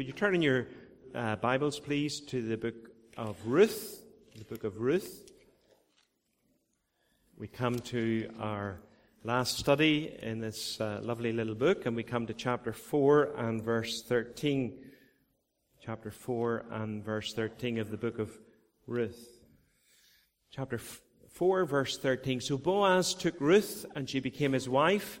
Would you turn in your uh, Bibles, please, to the book of Ruth? The book of Ruth. We come to our last study in this uh, lovely little book, and we come to chapter 4 and verse 13. Chapter 4 and verse 13 of the book of Ruth. Chapter 4, verse 13. So Boaz took Ruth, and she became his wife.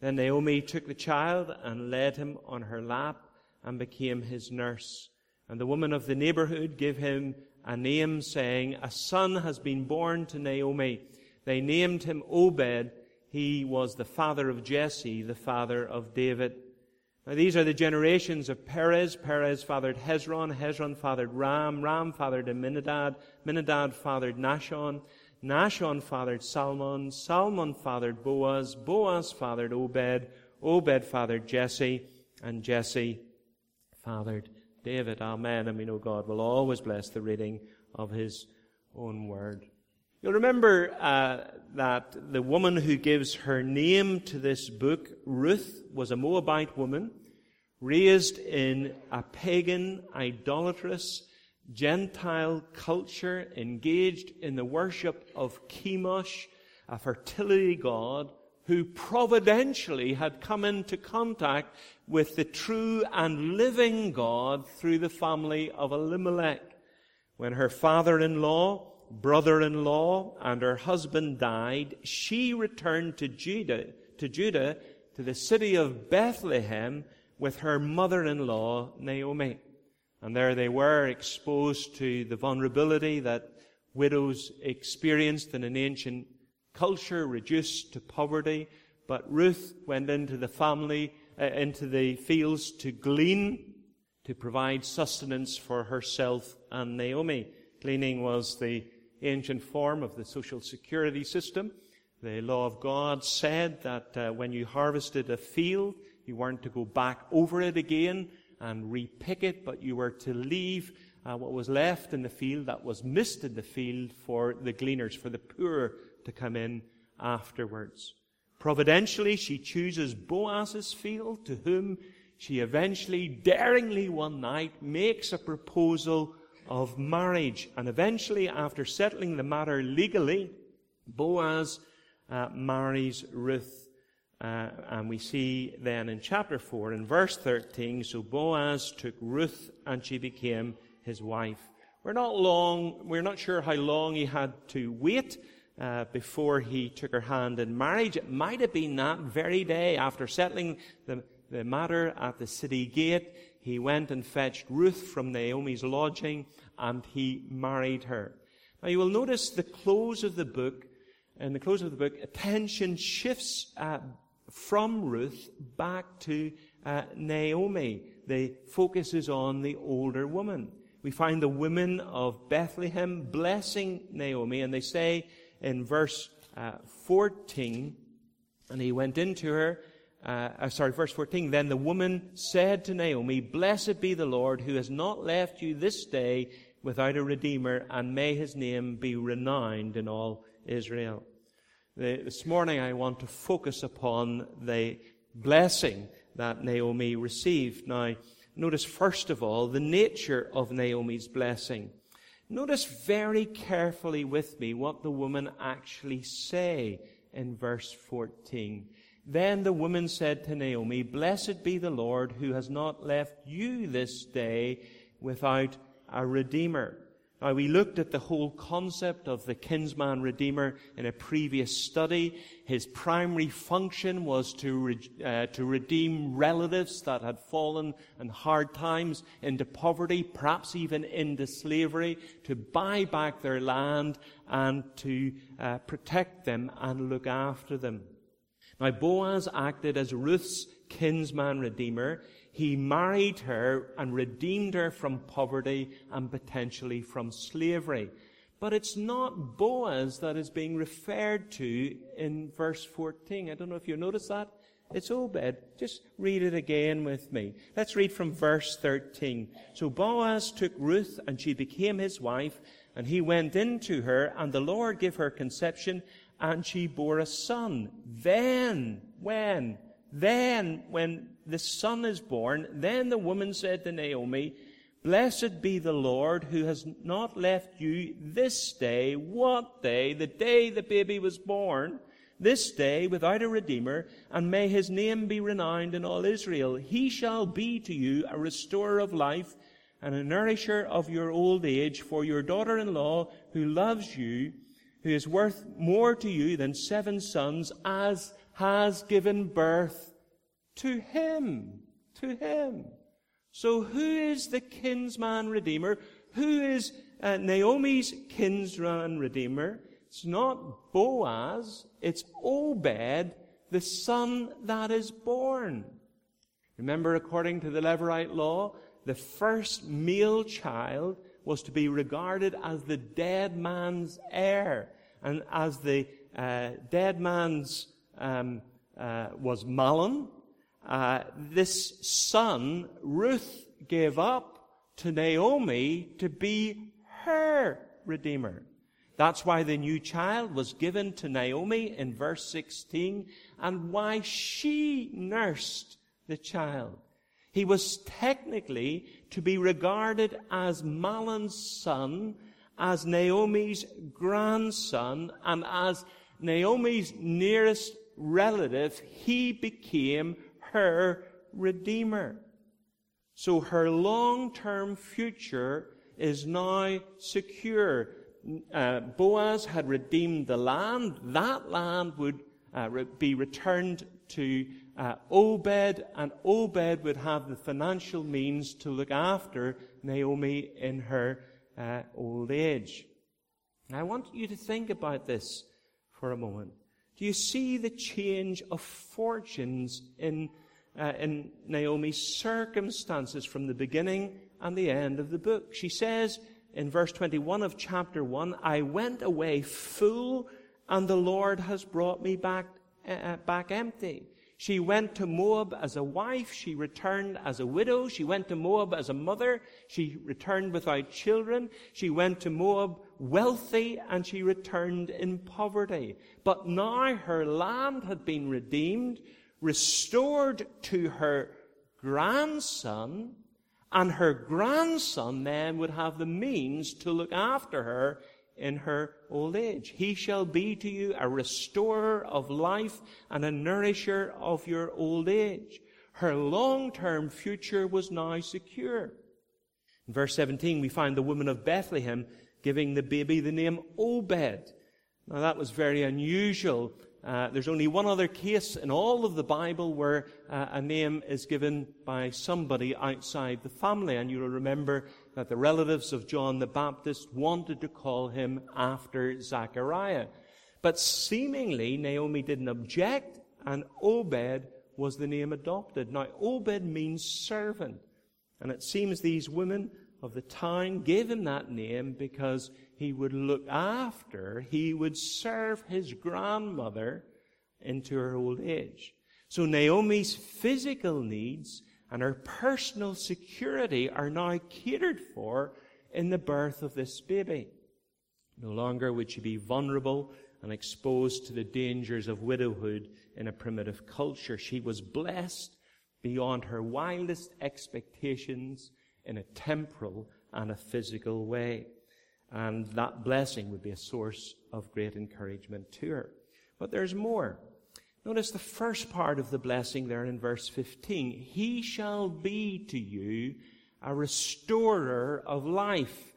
Then Naomi took the child and laid him on her lap and became his nurse. And the woman of the neighborhood gave him a name, saying, A son has been born to Naomi. They named him Obed. He was the father of Jesse, the father of David. Now, these are the generations of Perez. Perez fathered Hezron. Hezron fathered Ram. Ram fathered Amminadab. Amminadab fathered Nahshon. Nahshon fathered Salmon. Salmon fathered Boaz. Boaz fathered Obed. Obed fathered Jesse. And Jesse fathered David. Amen. And we know God will always bless the reading of his own word. You'll remember uh, that the woman who gives her name to this book, Ruth, was a Moabite woman raised in a pagan, idolatrous, Gentile culture engaged in the worship of Chemosh, a fertility god, who providentially had come into contact with the true and living God through the family of Elimelech. When her father-in-law, brother-in-law, and her husband died, she returned to Judah, to Judah, to the city of Bethlehem with her mother-in-law, Naomi. And there they were exposed to the vulnerability that widows experienced in an ancient culture, reduced to poverty. But Ruth went into the family, uh, into the fields to glean, to provide sustenance for herself and Naomi. Gleaning was the ancient form of the social security system. The law of God said that uh, when you harvested a field, you weren't to go back over it again and repick it, but you were to leave uh, what was left in the field that was missed in the field for the gleaners, for the poor to come in afterwards. Providentially, she chooses Boaz's field, to whom she eventually, daringly one night, makes a proposal of marriage. And eventually, after settling the matter legally, Boaz uh, marries Ruth uh, and we see then in chapter 4, in verse 13, so Boaz took Ruth and she became his wife. We're not long, we're not sure how long he had to wait uh, before he took her hand in marriage. It might have been that very day after settling the, the matter at the city gate. He went and fetched Ruth from Naomi's lodging and he married her. Now you will notice the close of the book, in the close of the book, attention shifts uh, from Ruth back to uh, Naomi. The focus is on the older woman. We find the women of Bethlehem blessing Naomi, and they say in verse uh, 14, and he went into her, uh, uh, sorry, verse 14, then the woman said to Naomi, Blessed be the Lord who has not left you this day without a redeemer, and may his name be renowned in all Israel. This morning I want to focus upon the blessing that Naomi received. Now, notice first of all the nature of Naomi's blessing. Notice very carefully with me what the woman actually say in verse 14. Then the woman said to Naomi, Blessed be the Lord who has not left you this day without a redeemer. Now, we looked at the whole concept of the kinsman redeemer in a previous study. His primary function was to, re- uh, to redeem relatives that had fallen in hard times into poverty, perhaps even into slavery, to buy back their land and to uh, protect them and look after them. Now, Boaz acted as Ruth's kinsman redeemer. He married her and redeemed her from poverty and potentially from slavery. But it's not Boaz that is being referred to in verse 14. I don't know if you notice that. It's Obed. Just read it again with me. Let's read from verse 13. So Boaz took Ruth and she became his wife and he went into her and the Lord gave her conception and she bore a son. Then, when? Then, when the son is born, then the woman said to Naomi, Blessed be the Lord who has not left you this day. What day? The day the baby was born this day without a redeemer, and may his name be renowned in all Israel. He shall be to you a restorer of life and a nourisher of your old age, for your daughter in law, who loves you, who is worth more to you than seven sons, as has given birth to him. To him. So who is the kinsman redeemer? Who is uh, Naomi's kinsman redeemer? It's not Boaz, it's Obed, the son that is born. Remember, according to the Levirate law, the first male child was to be regarded as the dead man's heir. And as the uh, dead man's um, uh, was Mahlon, uh, this son, Ruth, gave up to Naomi to be her redeemer. That's why the new child was given to Naomi in verse 16 and why she nursed the child. He was technically to be regarded as Mahlon's son, as Naomi's grandson, and as Naomi's nearest relative, he became her redeemer. So her long-term future is now secure uh, Boaz had redeemed the land, that land would uh, re- be returned to uh, Obed, and Obed would have the financial means to look after Naomi in her uh, old age. I want you to think about this for a moment. Do you see the change of fortunes in, uh, in Naomi's circumstances from the beginning and the end of the book? She says, in verse 21 of chapter 1, I went away full and the Lord has brought me back, uh, back empty. She went to Moab as a wife. She returned as a widow. She went to Moab as a mother. She returned without children. She went to Moab wealthy and she returned in poverty. But now her land had been redeemed, restored to her grandson, and her grandson then would have the means to look after her in her old age. He shall be to you a restorer of life and a nourisher of your old age. Her long-term future was now secure. In verse 17, we find the woman of Bethlehem giving the baby the name Obed. Now that was very unusual uh, there's only one other case in all of the Bible where uh, a name is given by somebody outside the family. And you'll remember that the relatives of John the Baptist wanted to call him after Zachariah. But seemingly Naomi didn't object, and Obed was the name adopted. Now, Obed means servant. And it seems these women of the town gave him that name because he would look after, he would serve his grandmother into her old age. So Naomi's physical needs and her personal security are now catered for in the birth of this baby. No longer would she be vulnerable and exposed to the dangers of widowhood in a primitive culture. She was blessed beyond her wildest expectations in a temporal and a physical way and that blessing would be a source of great encouragement to her. But there's more. Notice the first part of the blessing there in verse 15. He shall be to you a restorer of life.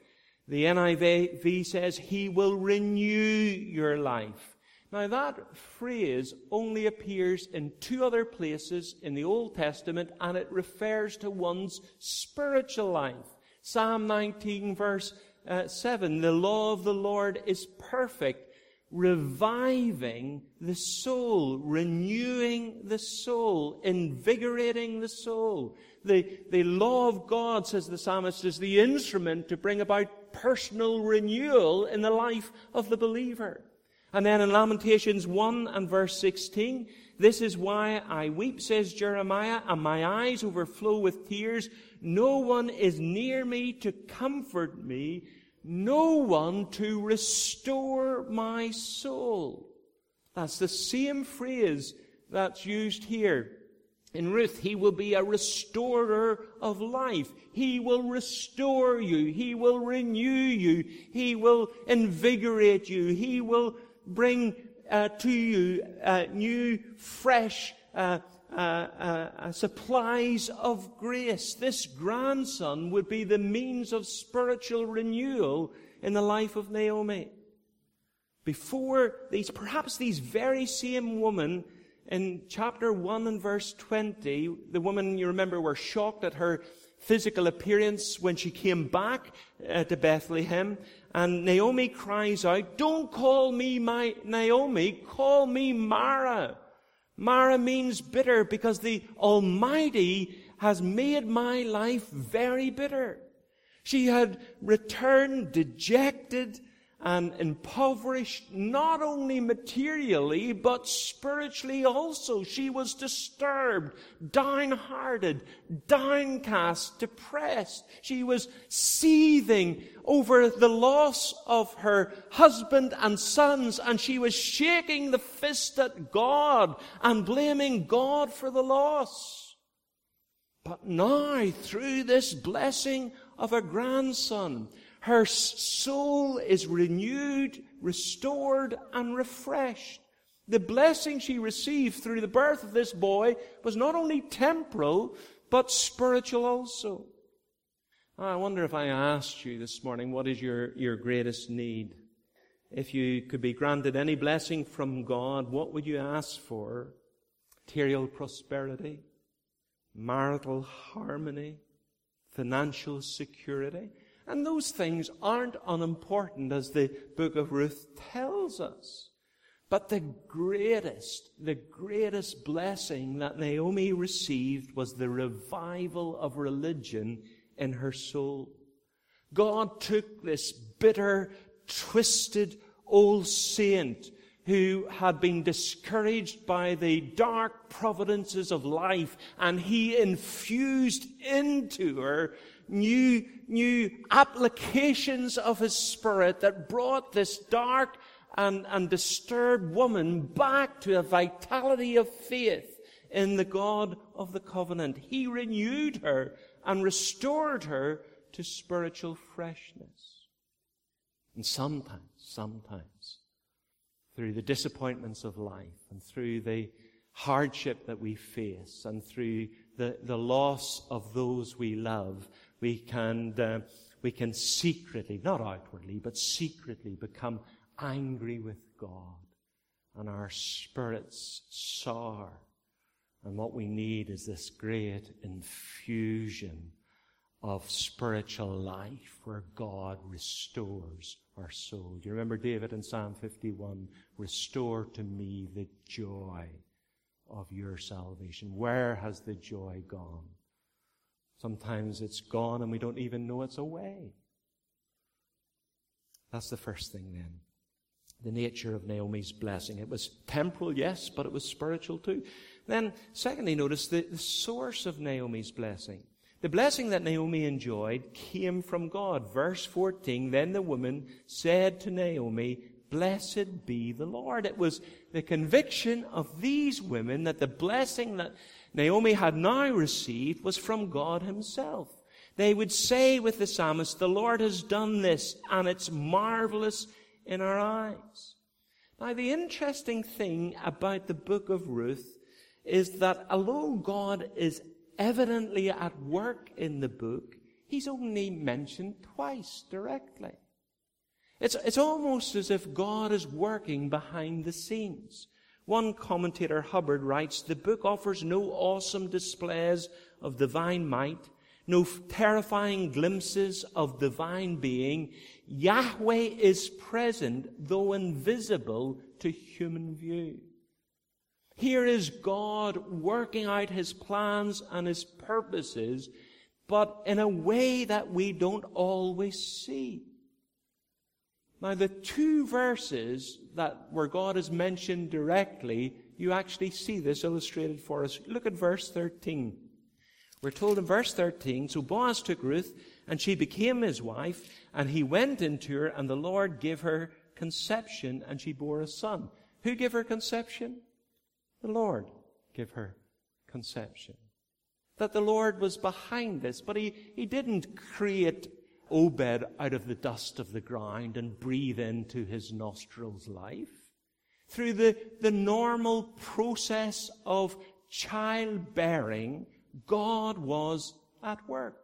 The NIV says, He will renew your life. Now that phrase only appears in two other places in the Old Testament and it refers to one's spiritual life. Psalm 19 verse uh, 7, the law of the Lord is perfect, reviving the soul, renewing the soul, invigorating the soul. The, the law of God, says the psalmist, is the instrument to bring about personal renewal in the life of the believer. And then in Lamentations 1 and verse 16, this is why I weep, says Jeremiah, and my eyes overflow with tears. No one is near me to comfort me no one to restore my soul. That's the same phrase that's used here. In Ruth, he will be a restorer of life. He will restore you. He will renew you. He will invigorate you. He will bring uh, to you uh, new, fresh uh, uh, uh, uh, supplies of grace. This grandson would be the means of spiritual renewal in the life of Naomi. Before these, perhaps these very same women in chapter 1 and verse 20, the woman, you remember, were shocked at her physical appearance when she came back uh, to Bethlehem. And Naomi cries out, Don't call me my Naomi, call me Mara. Mara means bitter because the Almighty has made my life very bitter. She had returned dejected and impoverished not only materially, but spiritually also. She was disturbed, downhearted, downcast, depressed. She was seething over the loss of her husband and sons, and she was shaking the fist at God and blaming God for the loss. But now, through this blessing of a grandson, her soul is renewed, restored, and refreshed. The blessing she received through the birth of this boy was not only temporal, but spiritual also. I wonder if I asked you this morning, what is your, your greatest need? If you could be granted any blessing from God, what would you ask for? Material prosperity, marital harmony, financial security? And those things aren't unimportant as the book of Ruth tells us. But the greatest, the greatest blessing that Naomi received was the revival of religion in her soul. God took this bitter, twisted old saint who had been discouraged by the dark providences of life and he infused into her new, new applications of his spirit that brought this dark and, and disturbed woman back to a vitality of faith in the God of the covenant. He renewed her and restored her to spiritual freshness. And sometimes, sometimes, through the disappointments of life and through the hardship that we face and through the, the loss of those we love, we can, uh, we can secretly, not outwardly, but secretly become angry with God. And our spirits soar. And what we need is this great infusion of spiritual life where God restores our soul. Do you remember David in Psalm 51? Restore to me the joy of your salvation. Where has the joy gone? Sometimes it's gone and we don't even know it's away. That's the first thing then. The nature of Naomi's blessing. It was temporal, yes, but it was spiritual too. Then, secondly, notice the, the source of Naomi's blessing. The blessing that Naomi enjoyed came from God. Verse 14, then the woman said to Naomi, Blessed be the Lord. It was the conviction of these women that the blessing that Naomi had now received was from God Himself. They would say with the psalmist, The Lord has done this, and it's marvelous in our eyes. Now, the interesting thing about the book of Ruth is that although God is evidently at work in the book, He's only mentioned twice directly. It's, it's almost as if God is working behind the scenes. One commentator, Hubbard, writes, the book offers no awesome displays of divine might, no terrifying glimpses of divine being. Yahweh is present, though invisible to human view. Here is God working out his plans and his purposes, but in a way that we don't always see. Now, the two verses that where God is mentioned directly, you actually see this illustrated for us. Look at verse 13. We're told in verse 13, so Boaz took Ruth, and she became his wife, and he went into her, and the Lord gave her conception, and she bore a son. Who gave her conception? The Lord gave her conception. That the Lord was behind this, but he, he didn't create Obed out of the dust of the ground and breathe into his nostrils life. Through the, the normal process of childbearing, God was at work.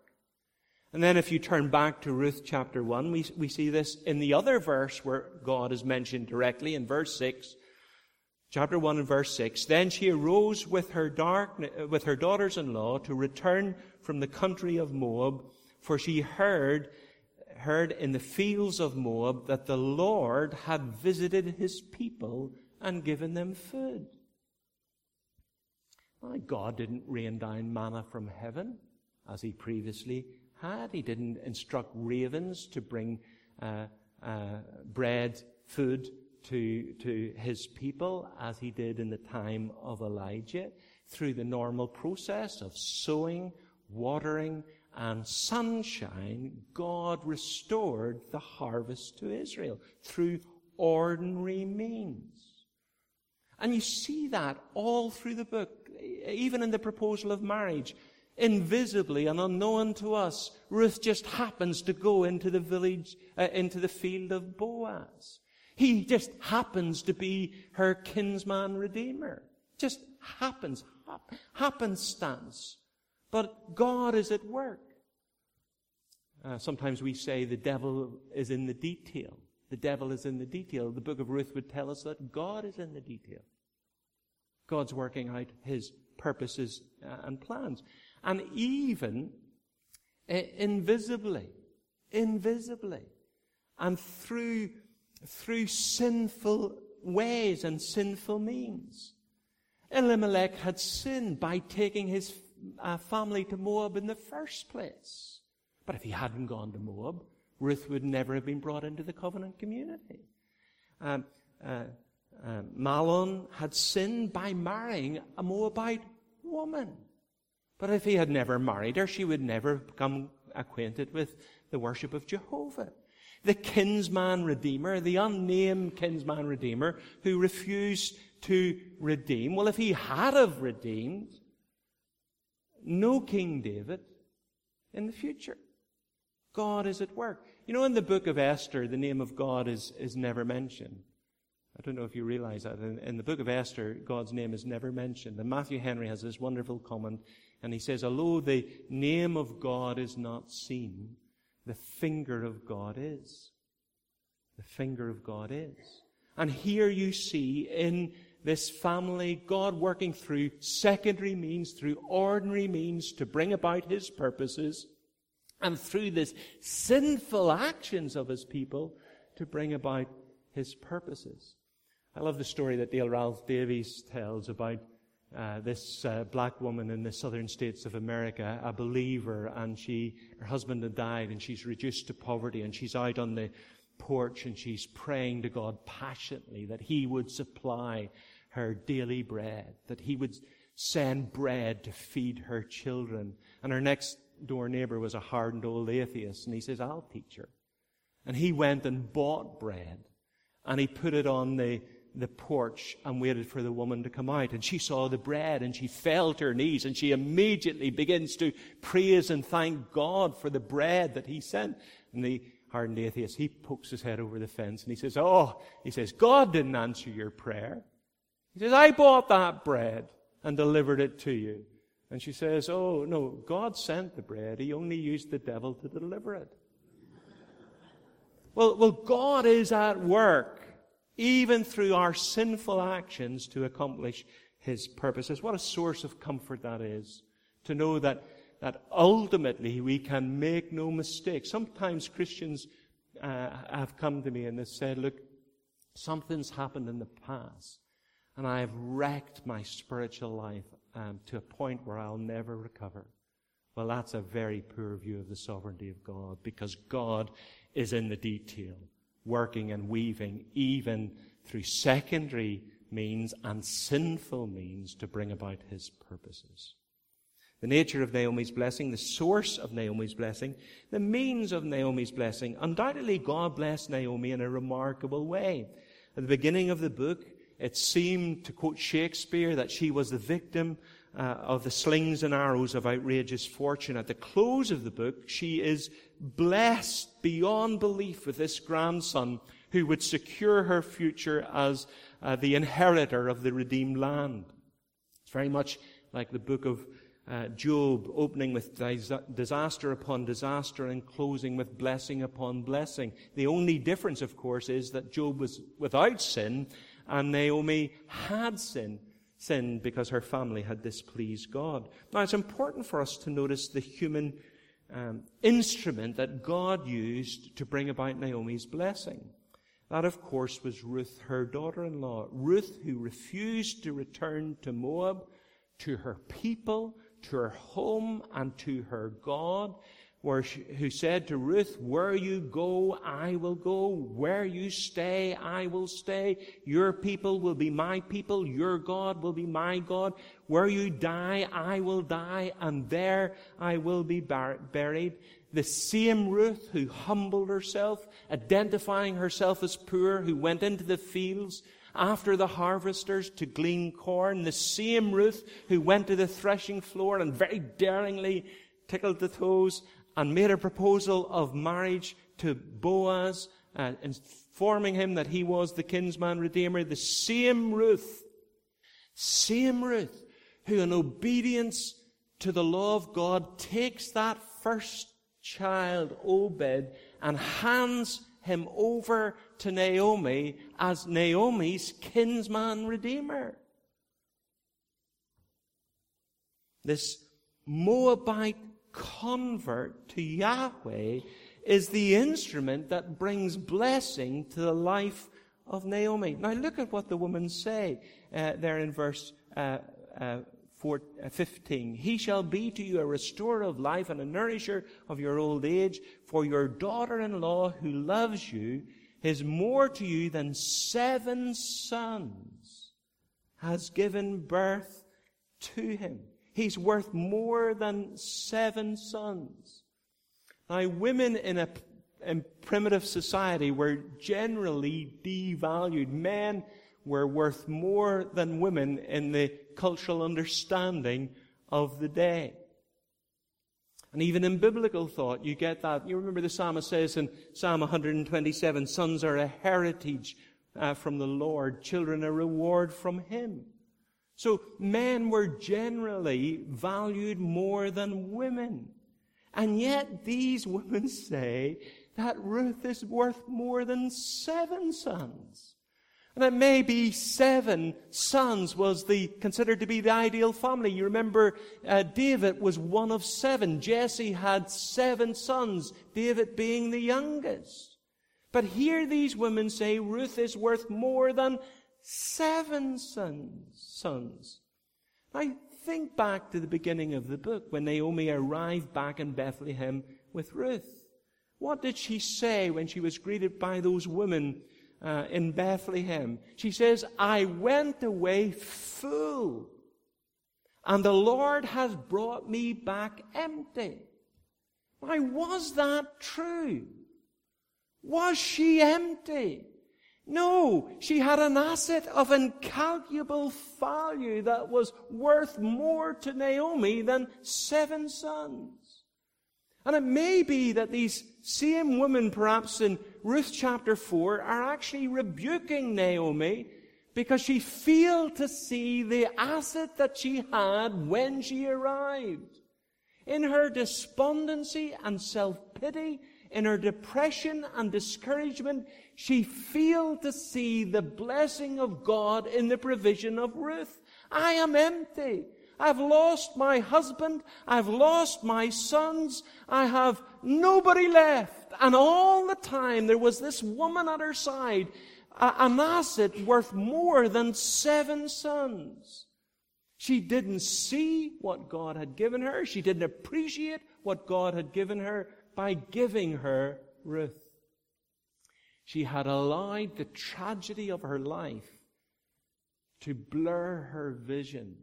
And then if you turn back to Ruth chapter 1, we, we see this in the other verse where God is mentioned directly in verse 6. Chapter 1 and verse 6. Then she arose with her, dark, with her daughters-in-law to return from the country of Moab for she heard, heard in the fields of Moab that the Lord had visited his people and given them food. My God didn't rain down manna from heaven as he previously had. He didn't instruct ravens to bring uh, uh, bread, food to, to his people as he did in the time of Elijah through the normal process of sowing, watering, and sunshine, God restored the harvest to Israel through ordinary means. And you see that all through the book, even in the proposal of marriage. Invisibly and unknown to us, Ruth just happens to go into the village, uh, into the field of Boaz. He just happens to be her kinsman redeemer. Just happens, hap- happenstance. But God is at work. Uh, sometimes we say the devil is in the detail. The devil is in the detail. The book of Ruth would tell us that God is in the detail. God's working out his purposes uh, and plans. And even uh, invisibly, invisibly, and through, through sinful ways and sinful means. Elimelech had sinned by taking his uh, family to Moab in the first place. But if he hadn't gone to Moab, Ruth would never have been brought into the covenant community. Um, uh, uh, Mahlon had sinned by marrying a Moabite woman. But if he had never married her, she would never have become acquainted with the worship of Jehovah. The kinsman redeemer, the unnamed kinsman redeemer who refused to redeem. Well, if he had have redeemed, no King David in the future. God is at work. You know, in the book of Esther, the name of God is, is never mentioned. I don't know if you realize that. In, in, the book of Esther, God's name is never mentioned. And Matthew Henry has this wonderful comment, and he says, although the name of God is not seen, the finger of God is. The finger of God is. And here you see in this family, God working through secondary means, through ordinary means to bring about His purposes, and through the sinful actions of His people to bring about His purposes. I love the story that Dale Ralph Davis tells about uh, this uh, black woman in the southern states of America, a believer, and she, her husband had died, and she's reduced to poverty, and she's out on the porch and she's praying to God passionately that He would supply her daily bread, that he would send bread to feed her children. And her next door neighbor was a hardened old atheist, and he says, I'll teach her. And he went and bought bread, and he put it on the, the porch and waited for the woman to come out. And she saw the bread, and she fell to her knees, and she immediately begins to praise and thank God for the bread that he sent. And the hardened atheist, he pokes his head over the fence, and he says, Oh, he says, God didn't answer your prayer. He says, I bought that bread and delivered it to you. And she says, Oh, no, God sent the bread. He only used the devil to deliver it. well, well, God is at work, even through our sinful actions, to accomplish His purposes. What a source of comfort that is, to know that, that ultimately we can make no mistake. Sometimes Christians uh, have come to me and they said, look, something's happened in the past and I have wrecked my spiritual life um, to a point where I'll never recover. Well, that's a very poor view of the sovereignty of God because God is in the detail, working and weaving even through secondary means and sinful means to bring about his purposes. The nature of Naomi's blessing, the source of Naomi's blessing, the means of Naomi's blessing. Undoubtedly, God blessed Naomi in a remarkable way. At the beginning of the book, it seemed, to quote Shakespeare, that she was the victim uh, of the slings and arrows of outrageous fortune. At the close of the book, she is blessed beyond belief with this grandson who would secure her future as uh, the inheritor of the redeemed land. It's very much like the book of uh, Job, opening with disaster upon disaster and closing with blessing upon blessing. The only difference, of course, is that Job was without sin and Naomi had sin, sinned because her family had displeased God. Now, it's important for us to notice the human um, instrument that God used to bring about Naomi's blessing. That, of course, was Ruth, her daughter in law. Ruth, who refused to return to Moab, to her people, to her home, and to her God where she, who said to Ruth, Where you go, I will go. Where you stay, I will stay. Your people will be my people. Your God will be my God. Where you die, I will die, and there I will be bar- buried. The same Ruth who humbled herself, identifying herself as poor, who went into the fields after the harvesters to glean corn. The same Ruth who went to the threshing floor and very daringly tickled the toes and made a proposal of marriage to Boaz, uh, informing him that he was the kinsman redeemer. The same Ruth, same Ruth, who in obedience to the law of God takes that first child, Obed, and hands him over to Naomi as Naomi's kinsman redeemer. This Moabite convert to Yahweh is the instrument that brings blessing to the life of Naomi. Now look at what the women say uh, there in verse uh, uh, four, uh, 15. He shall be to you a restorer of life and a nourisher of your old age, for your daughter-in-law who loves you is more to you than seven sons has given birth to him. He's worth more than seven sons. Now, women in a in primitive society were generally devalued. Men were worth more than women in the cultural understanding of the day. And even in biblical thought, you get that. You remember the psalmist says in Psalm 127, sons are a heritage uh, from the Lord, children a reward from Him. So men were generally valued more than women. And yet these women say that Ruth is worth more than seven sons. And that maybe seven sons was the, considered to be the ideal family. You remember, uh, David was one of seven. Jesse had seven sons, David being the youngest. But here these women say Ruth is worth more than seven sons. sons. Now, think back to the beginning of the book when Naomi arrived back in Bethlehem with Ruth. What did she say when she was greeted by those women uh, in Bethlehem? She says, I went away full, and the Lord has brought me back empty. Why, was that true? Was she empty? No, she had an asset of incalculable value that was worth more to Naomi than seven sons. And it may be that these same women, perhaps in Ruth chapter 4, are actually rebuking Naomi because she failed to see the asset that she had when she arrived. In her despondency and self-pity, in her depression and discouragement, she failed to see the blessing of God in the provision of Ruth. I am empty. I've lost my husband. I've lost my sons. I have nobody left. And all the time there was this woman at her side, an asset worth more than seven sons. She didn't see what God had given her. She didn't appreciate what God had given her by giving her Ruth. She had allowed the tragedy of her life to blur her vision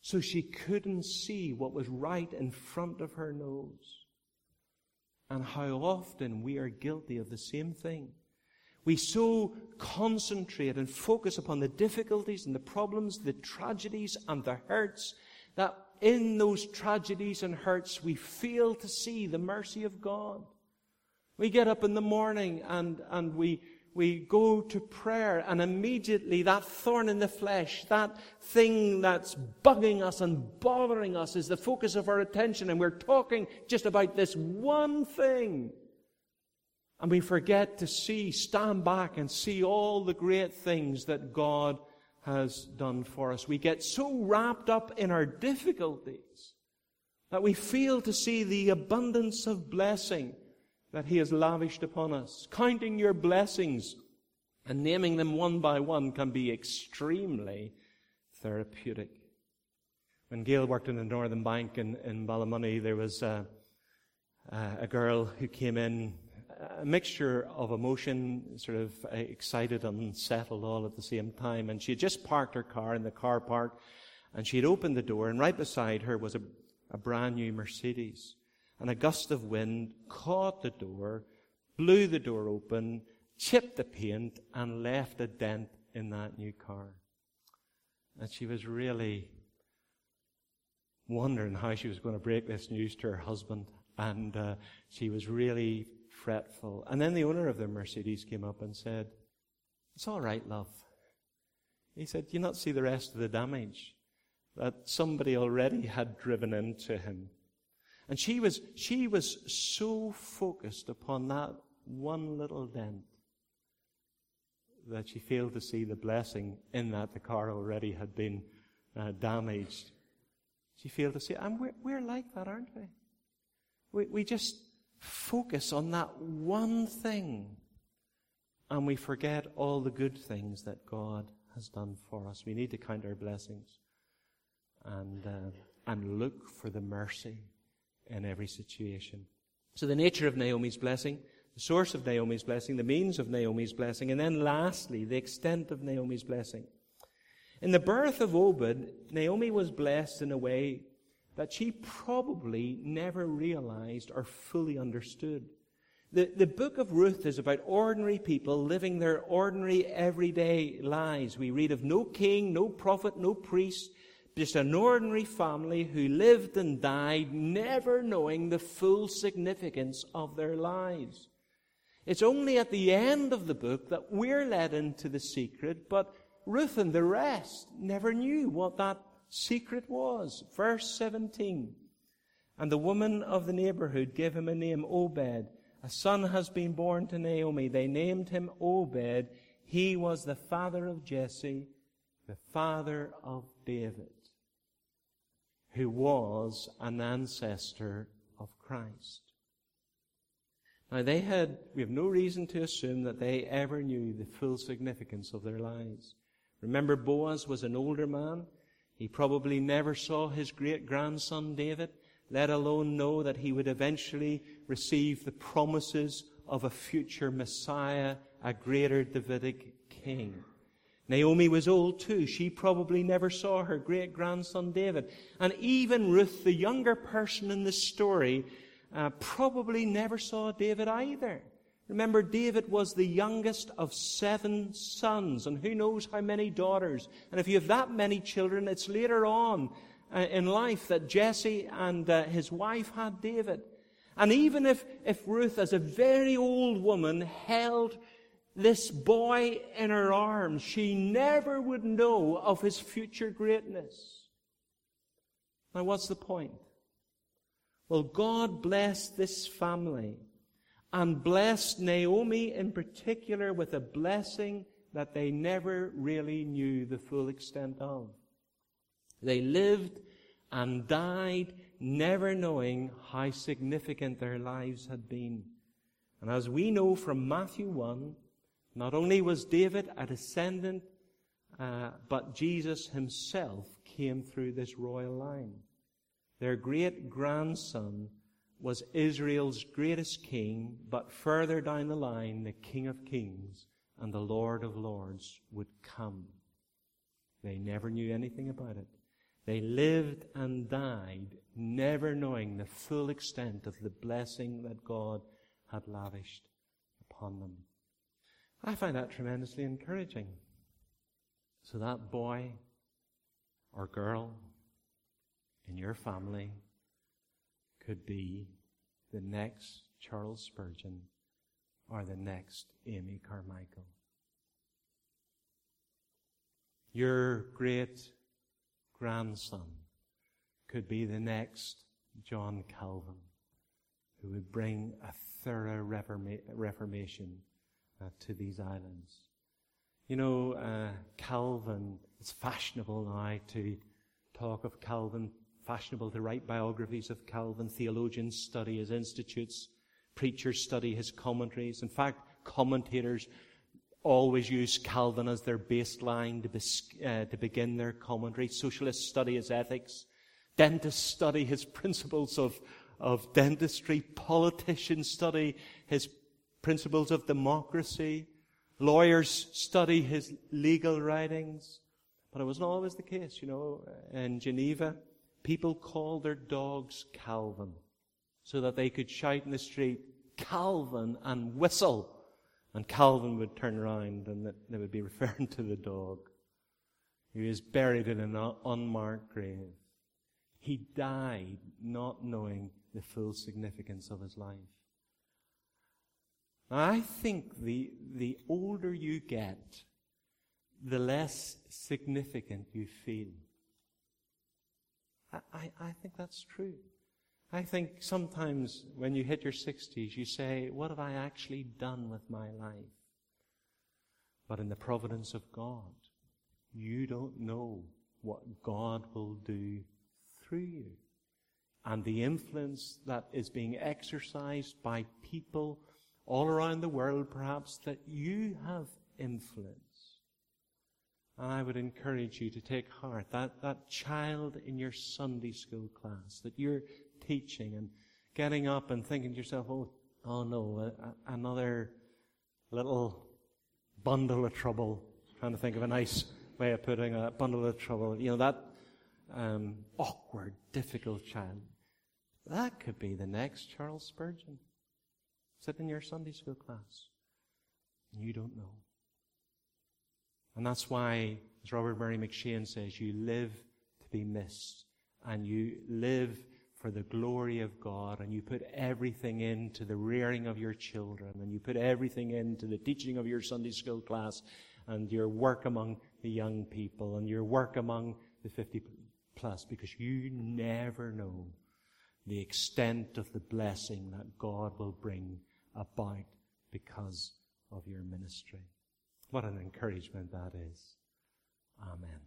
so she couldn't see what was right in front of her nose. And how often we are guilty of the same thing. We so concentrate and focus upon the difficulties and the problems, the tragedies and the hurts, that in those tragedies and hurts we fail to see the mercy of God. We get up in the morning and, and we, we go to prayer and immediately that thorn in the flesh, that thing that's bugging us and bothering us is the focus of our attention and we're talking just about this one thing. And we forget to see, stand back and see all the great things that God has done for us. We get so wrapped up in our difficulties that we fail to see the abundance of blessing that He has lavished upon us. Counting your blessings and naming them one by one can be extremely therapeutic. When Gail worked in the Northern Bank in, in Ballymoney, there was a, a girl who came in, a mixture of emotion, sort of uh, excited and unsettled all at the same time. And she had just parked her car in the car park, and she had opened the door, and right beside her was a, a brand new Mercedes and a gust of wind caught the door, blew the door open, chipped the paint, and left a dent in that new car. And she was really wondering how she was going to break this news to her husband. And uh, she was really fretful. And then the owner of the Mercedes came up and said, It's all right, love. He said, Do you not see the rest of the damage that somebody already had driven into him? And she was, she was so focused upon that one little dent that she failed to see the blessing in that the car already had been uh, damaged. She failed to see it. And we're, we're like that, aren't we? we? We just focus on that one thing and we forget all the good things that God has done for us. We need to count our blessings and, uh, and look for the mercy in every situation. So the nature of Naomi's blessing, the source of Naomi's blessing, the means of Naomi's blessing, and then lastly, the extent of Naomi's blessing. In the birth of Obed, Naomi was blessed in a way that she probably never realized or fully understood. The, the book of Ruth is about ordinary people living their ordinary everyday lives. We read of no king, no prophet, no priest, just an ordinary family who lived and died never knowing the full significance of their lives. It's only at the end of the book that we're led into the secret, but Ruth and the rest never knew what that secret was. Verse 17. And the woman of the neighborhood gave him a name, Obed. A son has been born to Naomi. They named him Obed. He was the father of Jesse, the father of David who was an ancestor of Christ. Now they had, we have no reason to assume that they ever knew the full significance of their lives. Remember Boaz was an older man. He probably never saw his great grandson David, let alone know that he would eventually receive the promises of a future Messiah, a greater Davidic king. Naomi was old too. She probably never saw her great grandson David. And even Ruth, the younger person in the story, uh, probably never saw David either. Remember, David was the youngest of seven sons, and who knows how many daughters. And if you have that many children, it's later on uh, in life that Jesse and uh, his wife had David. And even if, if Ruth, as a very old woman, held this boy in her arms, she never would know of his future greatness. Now, what's the point? Well, God blessed this family and blessed Naomi in particular with a blessing that they never really knew the full extent of. They lived and died never knowing how significant their lives had been. And as we know from Matthew 1, not only was David a descendant, uh, but Jesus himself came through this royal line. Their great grandson was Israel's greatest king, but further down the line, the King of Kings and the Lord of Lords would come. They never knew anything about it. They lived and died never knowing the full extent of the blessing that God had lavished upon them. I find that tremendously encouraging. So that boy or girl in your family could be the next Charles Spurgeon or the next Amy Carmichael. Your great grandson could be the next John Calvin, who would bring a thorough reforma- reformation uh, to these islands. You know, uh, Calvin, it's fashionable now to talk of Calvin, fashionable to write biographies of Calvin. Theologians study his institutes, preachers study his commentaries. In fact, commentators always use Calvin as their baseline to, uh, to begin their commentary. Socialists study his ethics. Dentists study his principles of, of dentistry. Politicians study his principles of democracy. Lawyers study his legal writings. But it wasn't always the case, you know. In Geneva, people called their dogs Calvin so that they could shout in the street, Calvin, and whistle and Calvin would turn around and they would be referring to the dog. He was buried in an unmarked grave. He died not knowing the full significance of his life. I think the, the older you get, the less significant you feel. I, I, I think that's true. I think sometimes when you hit your 60s, you say, What have I actually done with my life? But in the providence of God, you don't know what God will do through you. And the influence that is being exercised by people all around the world, perhaps, that you have influence. And I would encourage you to take heart that, that child in your Sunday school class that you're teaching and getting up and thinking to yourself, oh, oh no, another little bundle of trouble. Trying to think of a nice way of putting a bundle of trouble. You know, that um, awkward, difficult child. That could be the next Charles Spurgeon. Sit in your Sunday school class. And you don't know. And that's why, as Robert Murray M'Cheyne says, you live to be missed. And you live for the glory of God and you put everything into the rearing of your children and you put everything into the teaching of your Sunday school class and your work among the young people and your work among the 50 plus because you never know the extent of the blessing that God will bring about because of your ministry. What an encouragement that is. Amen.